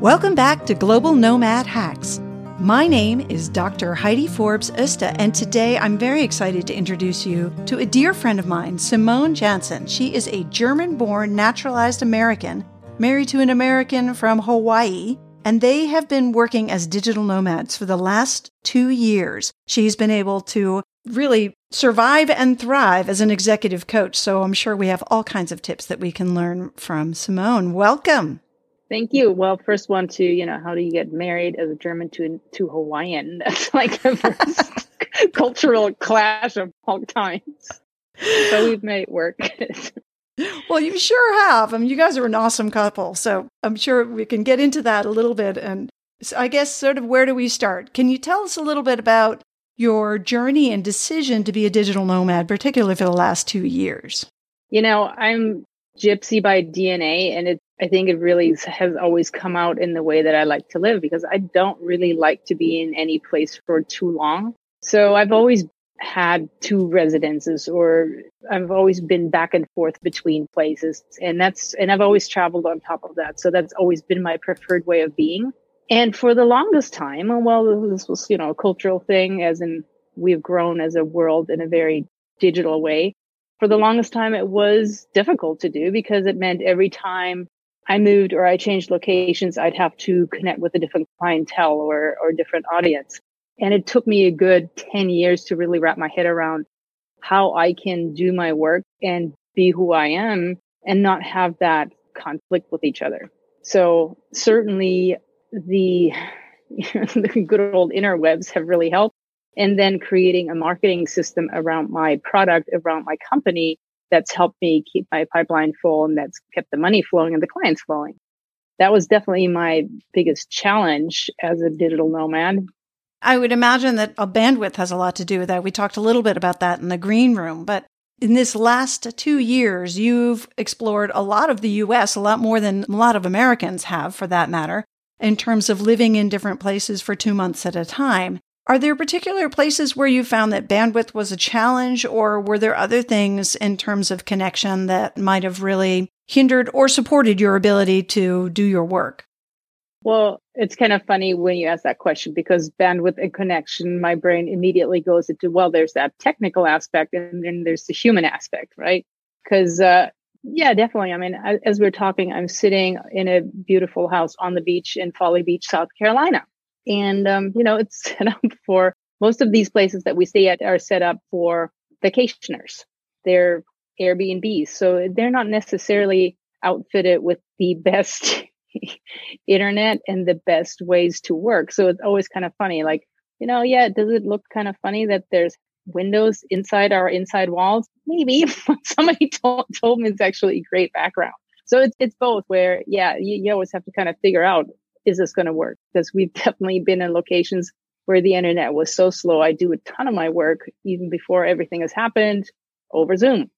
Welcome back to Global Nomad Hacks. My name is Dr. Heidi Forbes Öster, and today I'm very excited to introduce you to a dear friend of mine, Simone Jansen. She is a German born naturalized American, married to an American from Hawaii, and they have been working as digital nomads for the last two years. She's been able to really survive and thrive as an executive coach, so I'm sure we have all kinds of tips that we can learn from Simone. Welcome. Thank you. Well, first one to you know, how do you get married as a German to to Hawaiian? That's like the first cultural clash of all times. So we've made it work. well, you sure have. I mean, you guys are an awesome couple, so I'm sure we can get into that a little bit. And so I guess, sort of, where do we start? Can you tell us a little bit about your journey and decision to be a digital nomad, particularly for the last two years? You know, I'm gypsy by DNA, and it I think it really has always come out in the way that I like to live because I don't really like to be in any place for too long. So I've always had two residences or I've always been back and forth between places and that's and I've always traveled on top of that. So that's always been my preferred way of being. And for the longest time, uh, well this was, you know, a cultural thing as in we've grown as a world in a very digital way. For the longest time it was difficult to do because it meant every time I moved or I changed locations, I'd have to connect with a different clientele or, or different audience. And it took me a good 10 years to really wrap my head around how I can do my work and be who I am and not have that conflict with each other. So certainly the, the good old interwebs have really helped. And then creating a marketing system around my product, around my company that's helped me keep my pipeline full and that's kept the money flowing and the clients flowing. That was definitely my biggest challenge as a digital nomad. I would imagine that a bandwidth has a lot to do with that. We talked a little bit about that in the green room, but in this last two years, you've explored a lot of the US, a lot more than a lot of Americans have for that matter, in terms of living in different places for two months at a time. Are there particular places where you found that bandwidth was a challenge, or were there other things in terms of connection that might have really hindered or supported your ability to do your work? Well, it's kind of funny when you ask that question because bandwidth and connection, my brain immediately goes into, well, there's that technical aspect and then there's the human aspect, right? Because, uh, yeah, definitely. I mean, as we're talking, I'm sitting in a beautiful house on the beach in Folly Beach, South Carolina. And, um, you know, it's set up for most of these places that we stay at are set up for vacationers. They're Airbnbs. So they're not necessarily outfitted with the best internet and the best ways to work. So it's always kind of funny. Like, you know, yeah, does it look kind of funny that there's windows inside our inside walls? Maybe somebody told, told me it's actually a great background. So it's, it's both where, yeah, you, you always have to kind of figure out is this going to work? Because we've definitely been in locations where the internet was so slow. I do a ton of my work even before everything has happened over Zoom.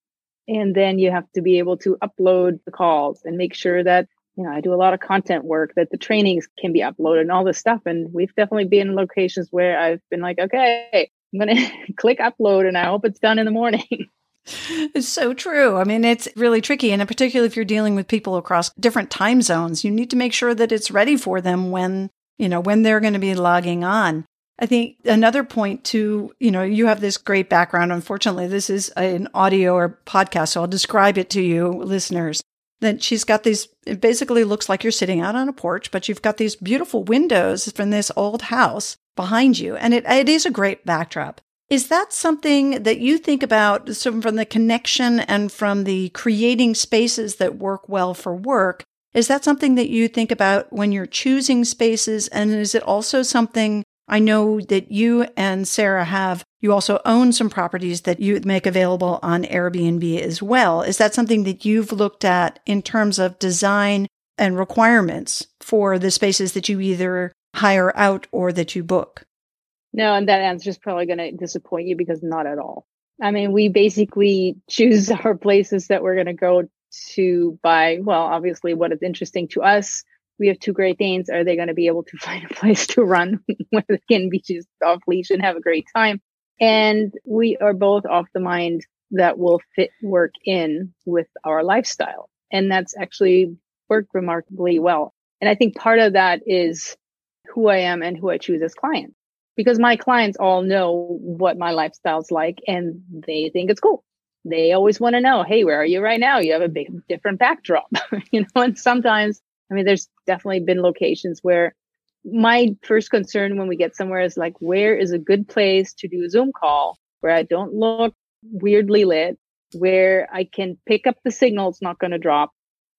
And then you have to be able to upload the calls and make sure that, you know, I do a lot of content work that the trainings can be uploaded and all this stuff. And we've definitely been in locations where I've been like, okay, I'm going to click upload and I hope it's done in the morning. It's so true. I mean, it's really tricky. And particularly if you're dealing with people across different time zones, you need to make sure that it's ready for them when, you know, when they're going to be logging on. I think another point to, you know, you have this great background. Unfortunately, this is an audio or podcast, so I'll describe it to you listeners. That she's got these, it basically looks like you're sitting out on a porch, but you've got these beautiful windows from this old house behind you. And it, it is a great backdrop. Is that something that you think about so from the connection and from the creating spaces that work well for work? Is that something that you think about when you're choosing spaces? And is it also something I know that you and Sarah have, you also own some properties that you make available on Airbnb as well. Is that something that you've looked at in terms of design and requirements for the spaces that you either hire out or that you book? No, and that answer is probably going to disappoint you because not at all. I mean, we basically choose our places that we're going to go to by, well, obviously what is interesting to us. We have two Great Danes. Are they going to be able to find a place to run where they can be just off leash and have a great time? And we are both off the mind that will fit work in with our lifestyle. And that's actually worked remarkably well. And I think part of that is who I am and who I choose as clients because my clients all know what my lifestyle's like and they think it's cool. They always want to know, hey, where are you right now? You have a big different backdrop, you know, and sometimes, I mean, there's definitely been locations where my first concern when we get somewhere is like, where is a good place to do a Zoom call where I don't look weirdly lit, where I can pick up the signal, it's not going to drop,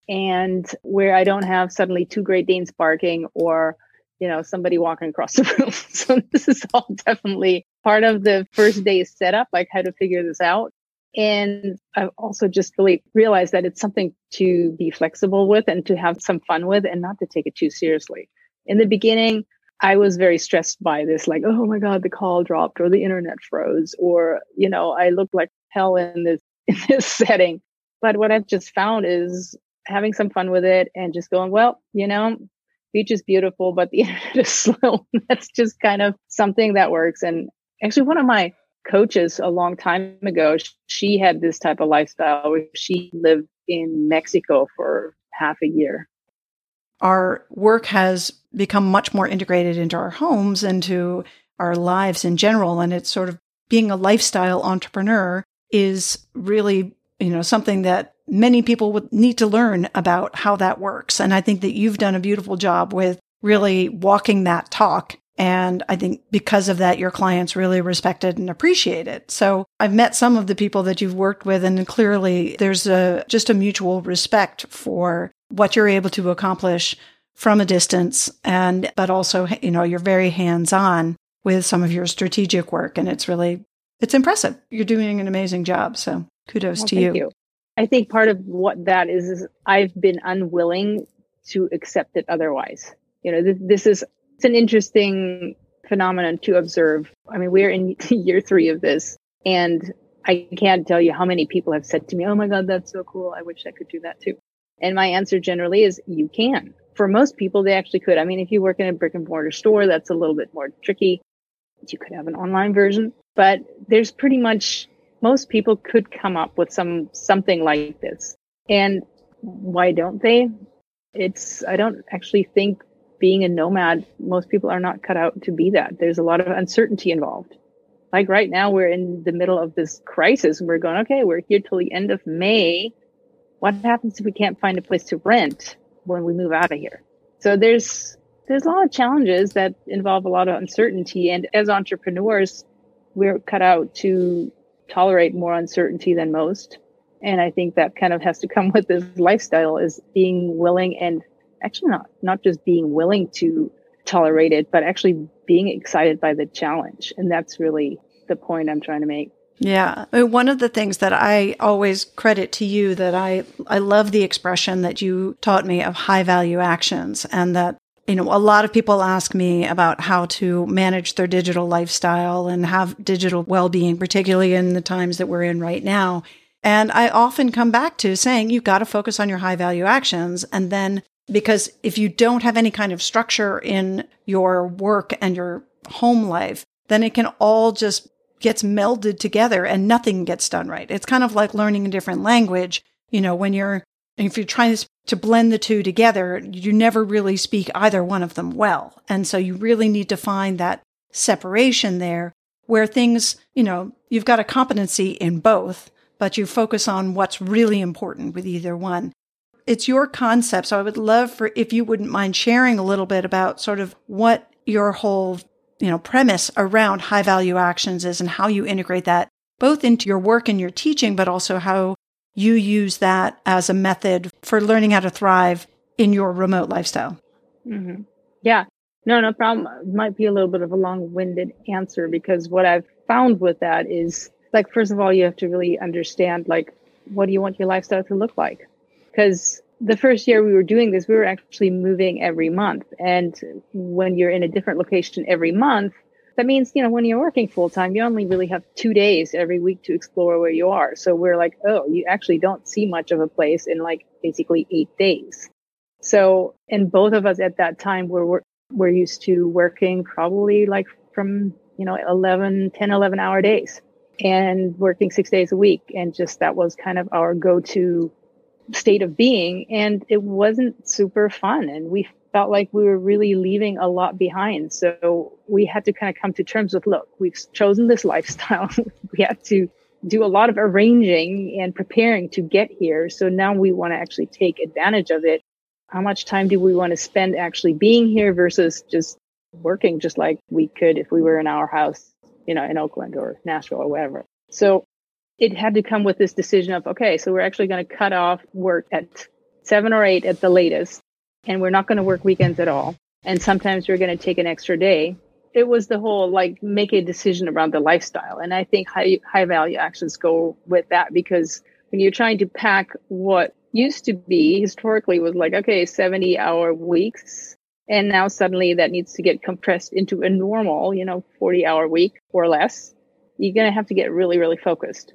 and where I don't have suddenly two Great Danes barking or you know somebody walking across the room. so this is all definitely part of the first day setup, like how to figure this out. And I've also just really realized that it's something to be flexible with and to have some fun with and not to take it too seriously. In the beginning, I was very stressed by this, like, oh my God, the call dropped or the internet froze, or, you know, I looked like hell in this, in this setting. But what I've just found is having some fun with it and just going, well, you know, beach is beautiful, but the internet is slow. That's just kind of something that works. And actually, one of my coaches a long time ago, she had this type of lifestyle where she lived in Mexico for half a year. Our work has become much more integrated into our homes, into our lives in general. And it's sort of being a lifestyle entrepreneur is really, you know, something that many people would need to learn about how that works. And I think that you've done a beautiful job with really walking that talk. And I think because of that, your clients really respect it and appreciate it. So I've met some of the people that you've worked with and clearly there's a, just a mutual respect for what you're able to accomplish from a distance. And, but also, you know, you're very hands on with some of your strategic work. And it's really, it's impressive. You're doing an amazing job. So kudos well, to you. you. I think part of what that is is I've been unwilling to accept it otherwise. You know, this, this is it's an interesting phenomenon to observe. I mean, we're in year three of this, and I can't tell you how many people have said to me, "Oh my God, that's so cool! I wish I could do that too." And my answer generally is, "You can." For most people, they actually could. I mean, if you work in a brick and mortar store, that's a little bit more tricky. You could have an online version, but there's pretty much most people could come up with some something like this. And why don't they? It's I don't actually think being a nomad, most people are not cut out to be that. There's a lot of uncertainty involved. Like right now, we're in the middle of this crisis. and We're going, okay, we're here till the end of May. What happens if we can't find a place to rent when we move out of here? So there's there's a lot of challenges that involve a lot of uncertainty. And as entrepreneurs, we're cut out to tolerate more uncertainty than most. And I think that kind of has to come with this lifestyle is being willing and actually not, not just being willing to tolerate it, but actually being excited by the challenge. And that's really the point I'm trying to make. Yeah. One of the things that I always credit to you that I, I love the expression that you taught me of high value actions and that you know, a lot of people ask me about how to manage their digital lifestyle and have digital well being, particularly in the times that we're in right now. And I often come back to saying you've got to focus on your high value actions. And then, because if you don't have any kind of structure in your work and your home life, then it can all just gets melded together and nothing gets done right. It's kind of like learning a different language. You know, when you're if you're trying to, to blend the two together, you never really speak either one of them well. And so you really need to find that separation there where things, you know, you've got a competency in both, but you focus on what's really important with either one. It's your concept. So I would love for if you wouldn't mind sharing a little bit about sort of what your whole, you know, premise around high value actions is and how you integrate that both into your work and your teaching, but also how you use that as a method for learning how to thrive in your remote lifestyle. Mm-hmm. Yeah, no, no problem. Might be a little bit of a long winded answer because what I've found with that is like, first of all, you have to really understand, like, what do you want your lifestyle to look like? Because the first year we were doing this, we were actually moving every month. And when you're in a different location every month, that means, you know, when you're working full time, you only really have two days every week to explore where you are. So we're like, oh, you actually don't see much of a place in like basically eight days. So, and both of us at that time were, we're used to working probably like from, you know, 11, 10, 11 hour days and working six days a week. And just that was kind of our go to state of being. And it wasn't super fun. And we felt like we were really leaving a lot behind. So we had to kind of come to terms with look, we've chosen this lifestyle. we have to do a lot of arranging and preparing to get here. So now we want to actually take advantage of it. How much time do we want to spend actually being here versus just working just like we could if we were in our house, you know, in Oakland or Nashville or wherever. So it had to come with this decision of, okay, so we're actually going to cut off work at seven or eight at the latest, and we're not going to work weekends at all. And sometimes we're going to take an extra day it was the whole like make a decision around the lifestyle. And I think high, high value actions go with that because when you're trying to pack what used to be historically was like, okay, 70 hour weeks. And now suddenly that needs to get compressed into a normal, you know, 40 hour week or less. You're going to have to get really, really focused.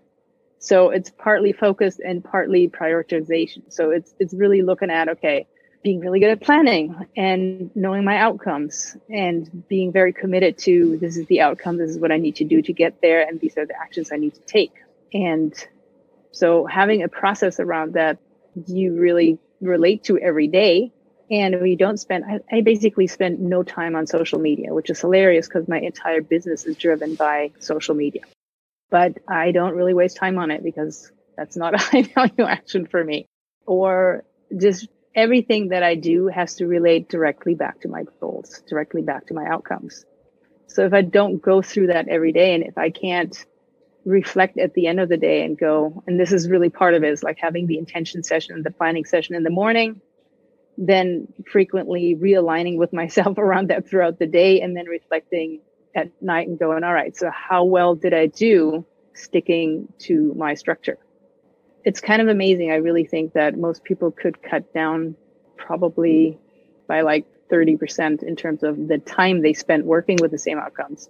So it's partly focused and partly prioritization. So it's, it's really looking at, okay, being really good at planning and knowing my outcomes and being very committed to this is the outcome, this is what I need to do to get there, and these are the actions I need to take. And so having a process around that you really relate to every day. And we don't spend, I, I basically spend no time on social media, which is hilarious because my entire business is driven by social media. But I don't really waste time on it because that's not a high value action for me. Or just everything that I do has to relate directly back to my goals, directly back to my outcomes. So if I don't go through that every day and if I can't reflect at the end of the day and go, and this is really part of it is like having the intention session and the planning session in the morning, then frequently realigning with myself around that throughout the day and then reflecting at night and going, all right, so how well did I do sticking to my structure? It's kind of amazing. I really think that most people could cut down probably by like 30% in terms of the time they spent working with the same outcomes.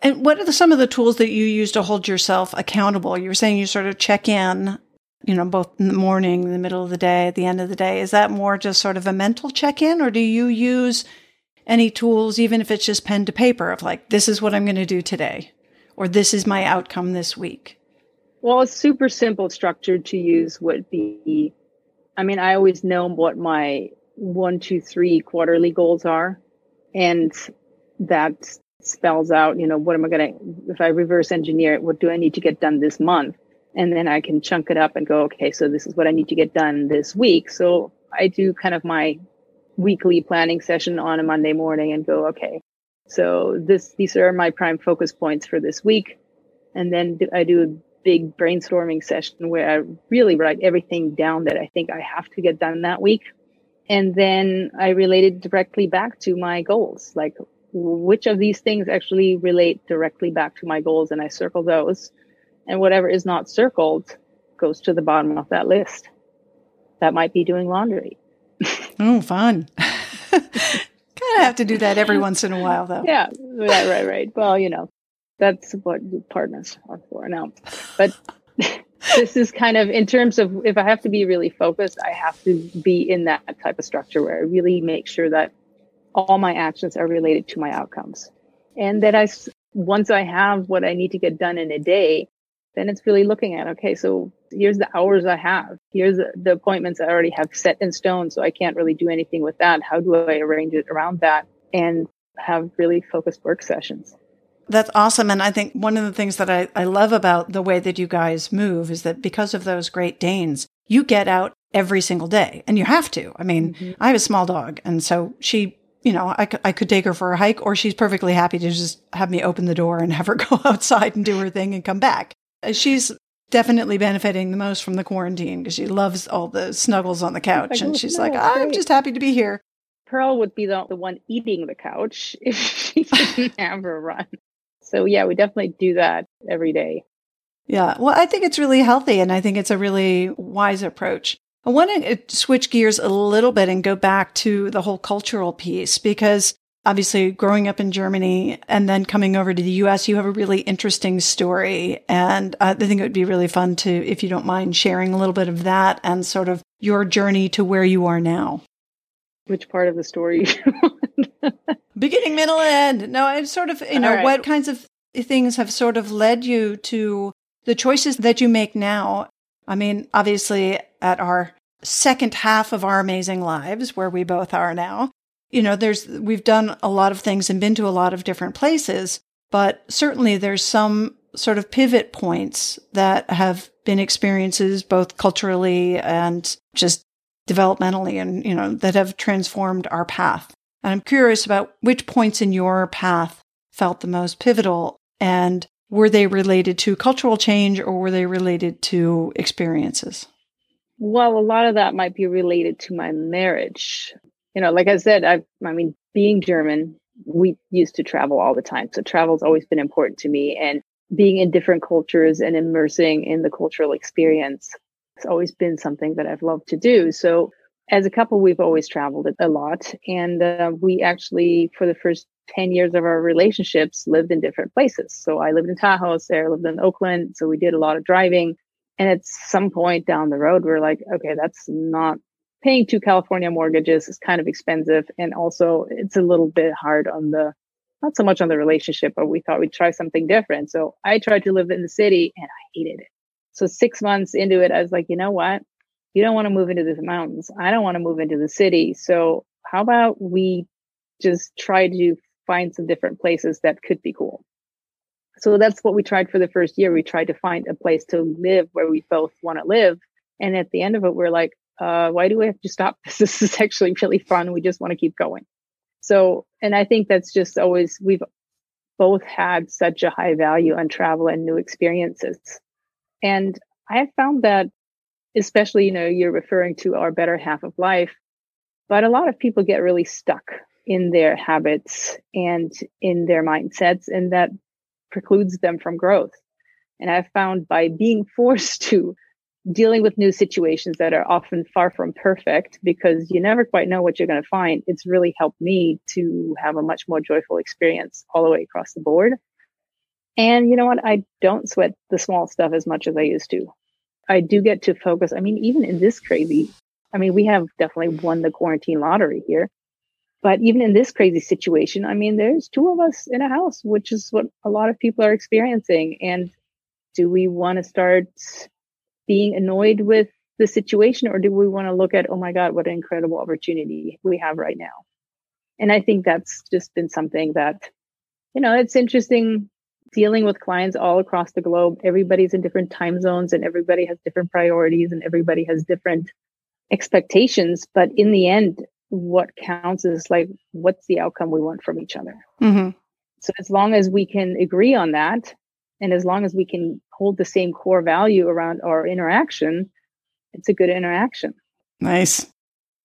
And what are the, some of the tools that you use to hold yourself accountable? You were saying you sort of check in, you know, both in the morning, in the middle of the day, at the end of the day. Is that more just sort of a mental check in, or do you use any tools, even if it's just pen to paper, of like, this is what I'm going to do today, or this is my outcome this week? Well, a super simple structure to use would be I mean, I always know what my one, two, three quarterly goals are. And that spells out, you know, what am I going to, if I reverse engineer it, what do I need to get done this month? And then I can chunk it up and go, okay, so this is what I need to get done this week. So I do kind of my weekly planning session on a Monday morning and go, okay, so this, these are my prime focus points for this week. And then I do big brainstorming session where I really write everything down that I think I have to get done that week. And then I relate it directly back to my goals. Like which of these things actually relate directly back to my goals and I circle those. And whatever is not circled goes to the bottom of that list. That might be doing laundry. oh, fun. kind of have to do that every once in a while though. Yeah, right, right, right. Well, you know, that's what partners are for now. But this is kind of in terms of if I have to be really focused, I have to be in that type of structure where I really make sure that all my actions are related to my outcomes. And that I, once I have what I need to get done in a day, then it's really looking at, okay, so here's the hours I have. Here's the, the appointments I already have set in stone. So I can't really do anything with that. How do I arrange it around that and have really focused work sessions? That's awesome. And I think one of the things that I, I love about the way that you guys move is that because of those Great Danes, you get out every single day and you have to. I mean, mm-hmm. I have a small dog. And so she, you know, I, I could take her for a hike or she's perfectly happy to just have me open the door and have her go outside and do her thing and come back. Uh, she's definitely benefiting the most from the quarantine because she loves all the snuggles on the couch. and she's like, I'm great. just happy to be here. Pearl would be the, the one eating the couch if she didn't have her run. So yeah, we definitely do that every day. Yeah. Well, I think it's really healthy and I think it's a really wise approach. I want to uh, switch gears a little bit and go back to the whole cultural piece because obviously growing up in Germany and then coming over to the US, you have a really interesting story. And I think it would be really fun to, if you don't mind sharing a little bit of that and sort of your journey to where you are now. Which part of the story? Beginning, middle, end. No, it's sort of, you know, right. what kinds of things have sort of led you to the choices that you make now? I mean, obviously, at our second half of our amazing lives, where we both are now, you know, there's, we've done a lot of things and been to a lot of different places, but certainly there's some sort of pivot points that have been experiences both culturally and just developmentally and, you know, that have transformed our path. And I'm curious about which points in your path felt the most pivotal and were they related to cultural change or were they related to experiences? Well, a lot of that might be related to my marriage. You know, like I said, I, I mean, being German, we used to travel all the time. So travel's always been important to me. And being in different cultures and immersing in the cultural experience has always been something that I've loved to do. So as a couple, we've always traveled a lot. And uh, we actually, for the first 10 years of our relationships, lived in different places. So I lived in Tahoe, Sarah lived in Oakland. So we did a lot of driving. And at some point down the road, we're like, okay, that's not paying two California mortgages is kind of expensive. And also it's a little bit hard on the, not so much on the relationship, but we thought we'd try something different. So I tried to live in the city and I hated it. So six months into it, I was like, you know what? You don't want to move into the mountains. I don't want to move into the city. So how about we just try to find some different places that could be cool? So that's what we tried for the first year. We tried to find a place to live where we both want to live. And at the end of it, we're like, uh, why do we have to stop this? This is actually really fun. We just want to keep going. So, and I think that's just always, we've both had such a high value on travel and new experiences. And I found that, especially, you know, you're referring to our better half of life, but a lot of people get really stuck in their habits and in their mindsets, and that precludes them from growth. And I've found by being forced to dealing with new situations that are often far from perfect because you never quite know what you're going to find, it's really helped me to have a much more joyful experience all the way across the board. And you know what? I don't sweat the small stuff as much as I used to. I do get to focus. I mean, even in this crazy, I mean, we have definitely won the quarantine lottery here. But even in this crazy situation, I mean, there's two of us in a house, which is what a lot of people are experiencing. And do we want to start being annoyed with the situation or do we want to look at, oh my God, what an incredible opportunity we have right now? And I think that's just been something that, you know, it's interesting dealing with clients all across the globe. Everybody's in different time zones and everybody has different priorities and everybody has different expectations. But in the end, what counts is like, what's the outcome we want from each other? Mm-hmm. So as long as we can agree on that, and as long as we can hold the same core value around our interaction, it's a good interaction. Nice.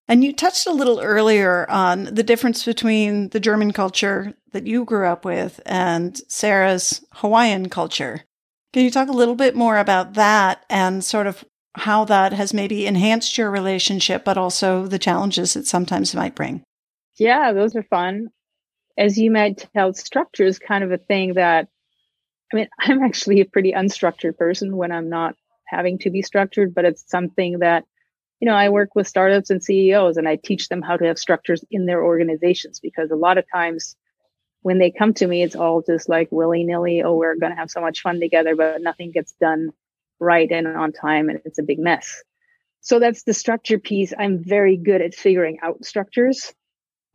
And you touched a little earlier on the difference between the German culture that you grew up with and Sarah's Hawaiian culture. Can you talk a little bit more about that and sort of how that has maybe enhanced your relationship, but also the challenges it sometimes might bring? Yeah, those are fun. As you might tell, structure is kind of a thing that I mean, I'm actually a pretty unstructured person when I'm not having to be structured, but it's something that, you know, I work with startups and CEOs and I teach them how to have structures in their organizations because a lot of times when they come to me, it's all just like willy nilly. Oh, we're going to have so much fun together, but nothing gets done right and on time and it's a big mess. So that's the structure piece. I'm very good at figuring out structures,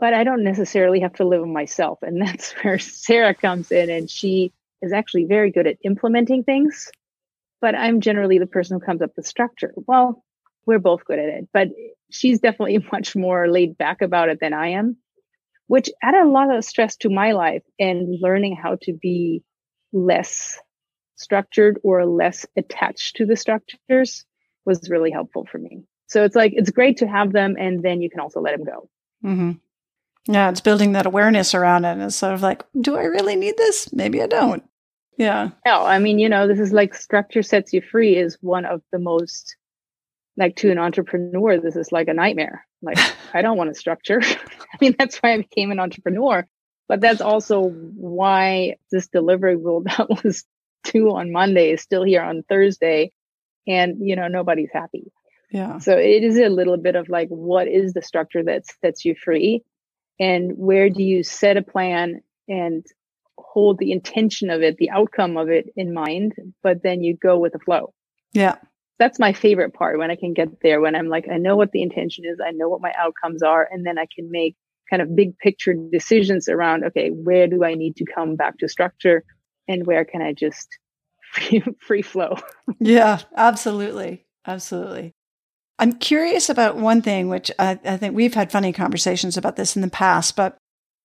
but I don't necessarily have to live them myself. And that's where Sarah comes in and she is actually very good at implementing things, but I'm generally the person who comes up with structure. Well, we're both good at it, but she's definitely much more laid back about it than I am, which added a lot of stress to my life and learning how to be less structured or less attached to the structures was really helpful for me. So it's like, it's great to have them and then you can also let them go. Mm-hmm. Yeah, it's building that awareness around it. And it's sort of like, do I really need this? Maybe I don't. Yeah. No, I mean, you know, this is like structure sets you free is one of the most like to an entrepreneur, this is like a nightmare. Like I don't want a structure. I mean, that's why I became an entrepreneur. But that's also why this delivery rule that was due on Monday is still here on Thursday. And you know, nobody's happy. Yeah. So it is a little bit of like what is the structure that sets you free? And where do you set a plan and hold the intention of it, the outcome of it in mind, but then you go with the flow. Yeah. That's my favorite part when I can get there, when I'm like, I know what the intention is, I know what my outcomes are, and then I can make kind of big picture decisions around, okay, where do I need to come back to structure and where can I just free, free flow? yeah, absolutely. Absolutely. I'm curious about one thing, which I, I, think we've had funny conversations about this in the past, but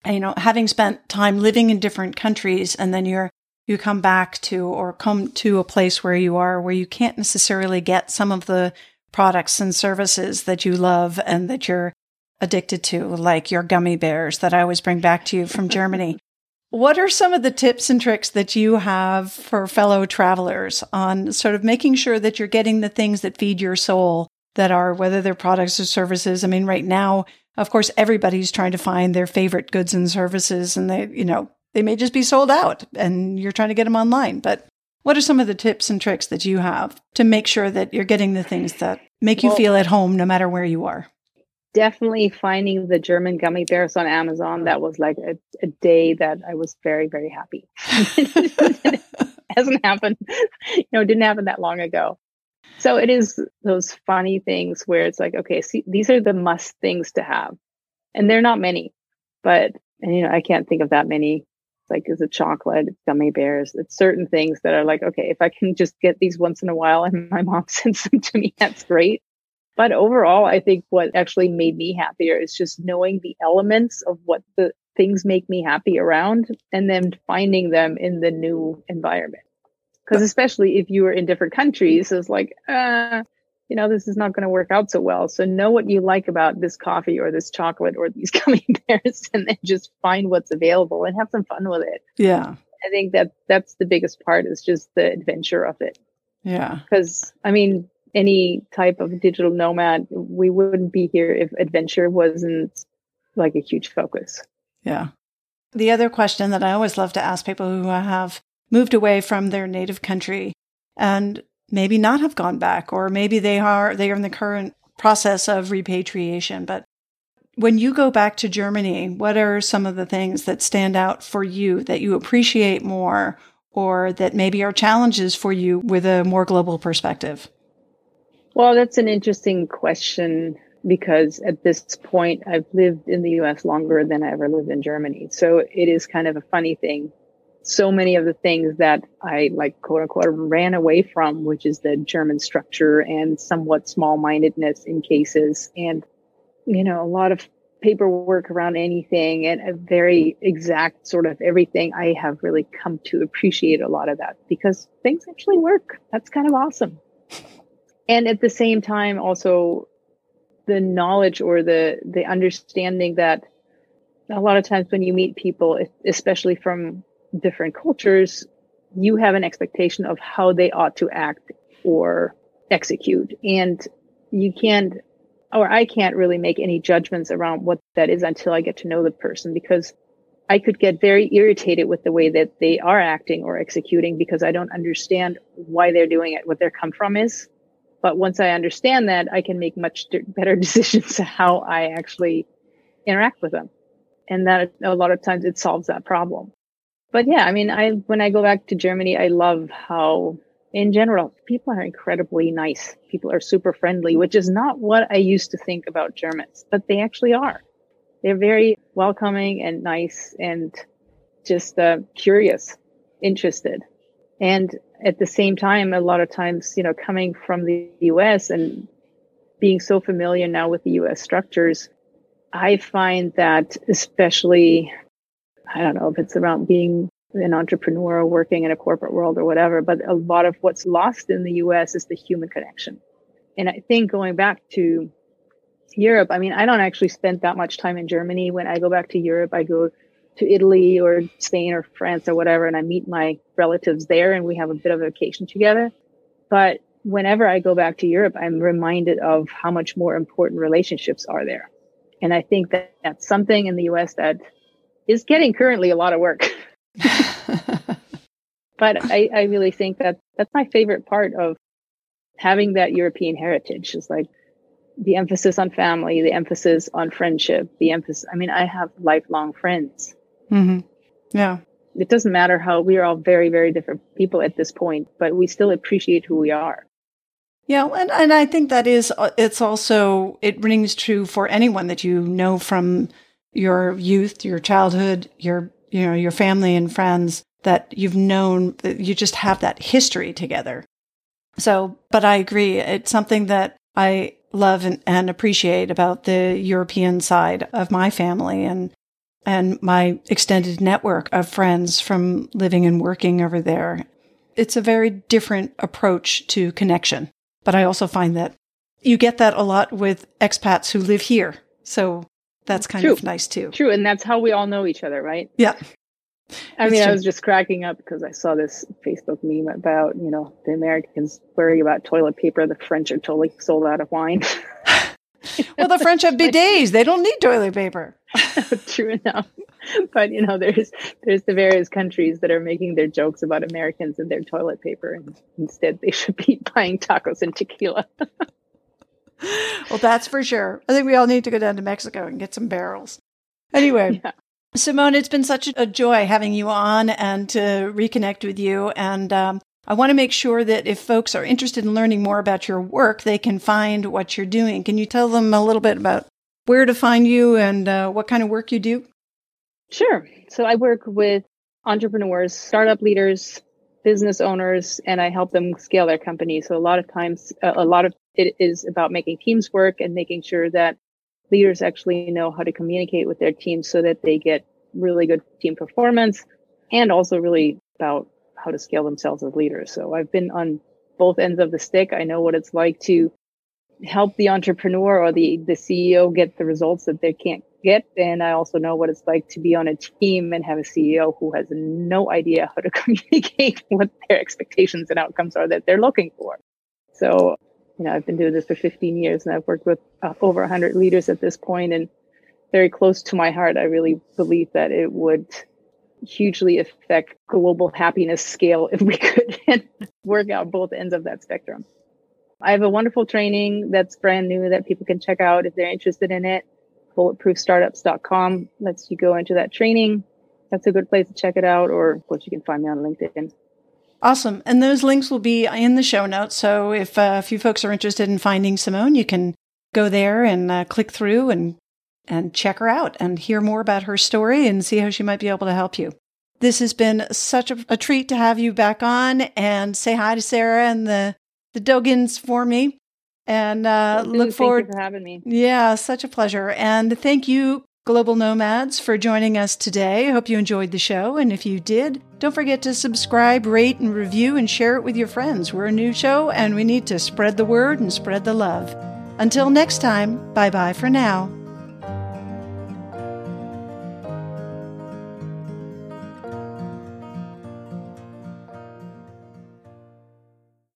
you know, having spent time living in different countries and then you're you come back to or come to a place where you are where you can't necessarily get some of the products and services that you love and that you're addicted to, like your gummy bears that I always bring back to you from Germany. What are some of the tips and tricks that you have for fellow travelers on sort of making sure that you're getting the things that feed your soul that are, whether they're products or services? I mean, right now, of course, everybody's trying to find their favorite goods and services and they, you know, they may just be sold out and you're trying to get them online. But what are some of the tips and tricks that you have to make sure that you're getting the things that make you well, feel at home no matter where you are? definitely finding the German gummy bears on Amazon. That was like a, a day that I was very, very happy. it hasn't happened, you know, it didn't happen that long ago. So it is those funny things where it's like, okay, see, these are the must things to have. And they're not many, but, and, you know, I can't think of that many. Like, is it chocolate? It's gummy bears. It's certain things that are like, okay, if I can just get these once in a while and my mom sends them to me, that's great. But overall, I think what actually made me happier is just knowing the elements of what the things make me happy around and then finding them in the new environment. Because especially if you are in different countries, it's like, uh, you know, this is not going to work out so well. So know what you like about this coffee or this chocolate or these gummy bears and then just find what's available and have some fun with it. Yeah. I think that that's the biggest part is just the adventure of it. Yeah. Because I mean, any type of digital nomad, we wouldn't be here if adventure wasn't like a huge focus. Yeah. The other question that I always love to ask people who have moved away from their native country and maybe not have gone back, or maybe they are they are in the current process of repatriation. But when you go back to Germany, what are some of the things that stand out for you that you appreciate more or that maybe are challenges for you with a more global perspective? Well, that's an interesting question because at this point, I've lived in the US longer than I ever lived in Germany. So it is kind of a funny thing. So many of the things that I like, quote unquote, ran away from, which is the German structure and somewhat small mindedness in cases, and, you know, a lot of paperwork around anything and a very exact sort of everything. I have really come to appreciate a lot of that because things actually work. That's kind of awesome and at the same time also the knowledge or the the understanding that a lot of times when you meet people especially from different cultures you have an expectation of how they ought to act or execute and you can't or I can't really make any judgments around what that is until I get to know the person because I could get very irritated with the way that they are acting or executing because I don't understand why they're doing it, what their come from is. But once I understand that, I can make much better decisions how I actually interact with them. And that a lot of times it solves that problem. But yeah, I mean, I, when I go back to Germany, I love how in general, people are incredibly nice. People are super friendly, which is not what I used to think about Germans, but they actually are. They're very welcoming and nice and just uh, curious, interested. And at the same time, a lot of times, you know, coming from the US and being so familiar now with the US structures, I find that especially, I don't know if it's around being an entrepreneur or working in a corporate world or whatever, but a lot of what's lost in the US is the human connection. And I think going back to Europe, I mean, I don't actually spend that much time in Germany. When I go back to Europe, I go to Italy or Spain or France or whatever, and I meet my relatives there and we have a bit of a vacation together. But whenever I go back to Europe, I'm reminded of how much more important relationships are there. And I think that that's something in the US that is getting currently a lot of work. but I, I really think that that's my favorite part of having that European heritage is like the emphasis on family, the emphasis on friendship, the emphasis. I mean, I have lifelong friends Mm-hmm. Yeah. It doesn't matter how we are all very, very different people at this point, but we still appreciate who we are. Yeah, and, and I think that is uh, it's also it rings true for anyone that you know from your youth, your childhood, your, you know, your family and friends that you've known that you just have that history together. So, but I agree. It's something that I love and, and appreciate about the European side of my family and and my extended network of friends from living and working over there. It's a very different approach to connection. But I also find that you get that a lot with expats who live here. So that's kind True. of nice too. True. And that's how we all know each other, right? Yeah. I It's mean, I was just cracking up because I saw this Facebook meme about, you know, the Americans worrying about toilet paper. The French are totally sold out of wine. Well, the French have bidets. They don't need toilet paper. True enough. But you know, there's there's the various countries that are making their jokes about Americans and their toilet paper, and instead they should be buying tacos and tequila. Well, that's for sure. I think we all need to go down to Mexico and get some barrels. Anyway, Yeah. Simone, it's been such a joy having you on and to reconnect with you. And um, I want to make sure that if folks are interested in learning more about your work, they can find what you're doing. Can you tell them a little bit about where to find you and uh, what kind of work you do? Sure. So I work with entrepreneurs, startup leaders, business owners, and I help them scale their company. So a lot of times, a lot of it is about making teams work and making sure that leaders actually know how to communicate with their teams so that they get really good team performance and also really about how to scale themselves as leaders. So I've been on both ends of the stick. I know what it's like to help the entrepreneur or the, the CEO get the results that they can't get. And I also know what it's like to be on a team and have a CEO who has no idea how to communicate what their expectations and outcomes are that they're looking for. So, you know, I've been doing this for 15 years and I've worked with uh, over 100 leaders at this point and very close to my heart. I really believe that it would hugely affect global happiness scale if we could work out both ends of that spectrum. I have a wonderful training that's brand new that people can check out if they're interested in it. Bulletproofstartups.com lets you go into that training. That's a good place to check it out, or of course, you can find me on LinkedIn. Awesome. And those links will be in the show notes. So if uh, you folks are interested in finding Simone, you can go there and uh, click through and and check her out and hear more about her story and see how she might be able to help you. This has been such a, a treat to have you back on and say hi to Sarah and the the Dogans for me. And uh, Will do. look forward. for having me. Yeah, such a pleasure. And thank you, Global Nomads, for joining us today. I hope you enjoyed the show. And if you did, don't forget to subscribe, rate, and review and share it with your friends. We're a new show and we need to spread the word and spread the love. Until next time, bye bye for now.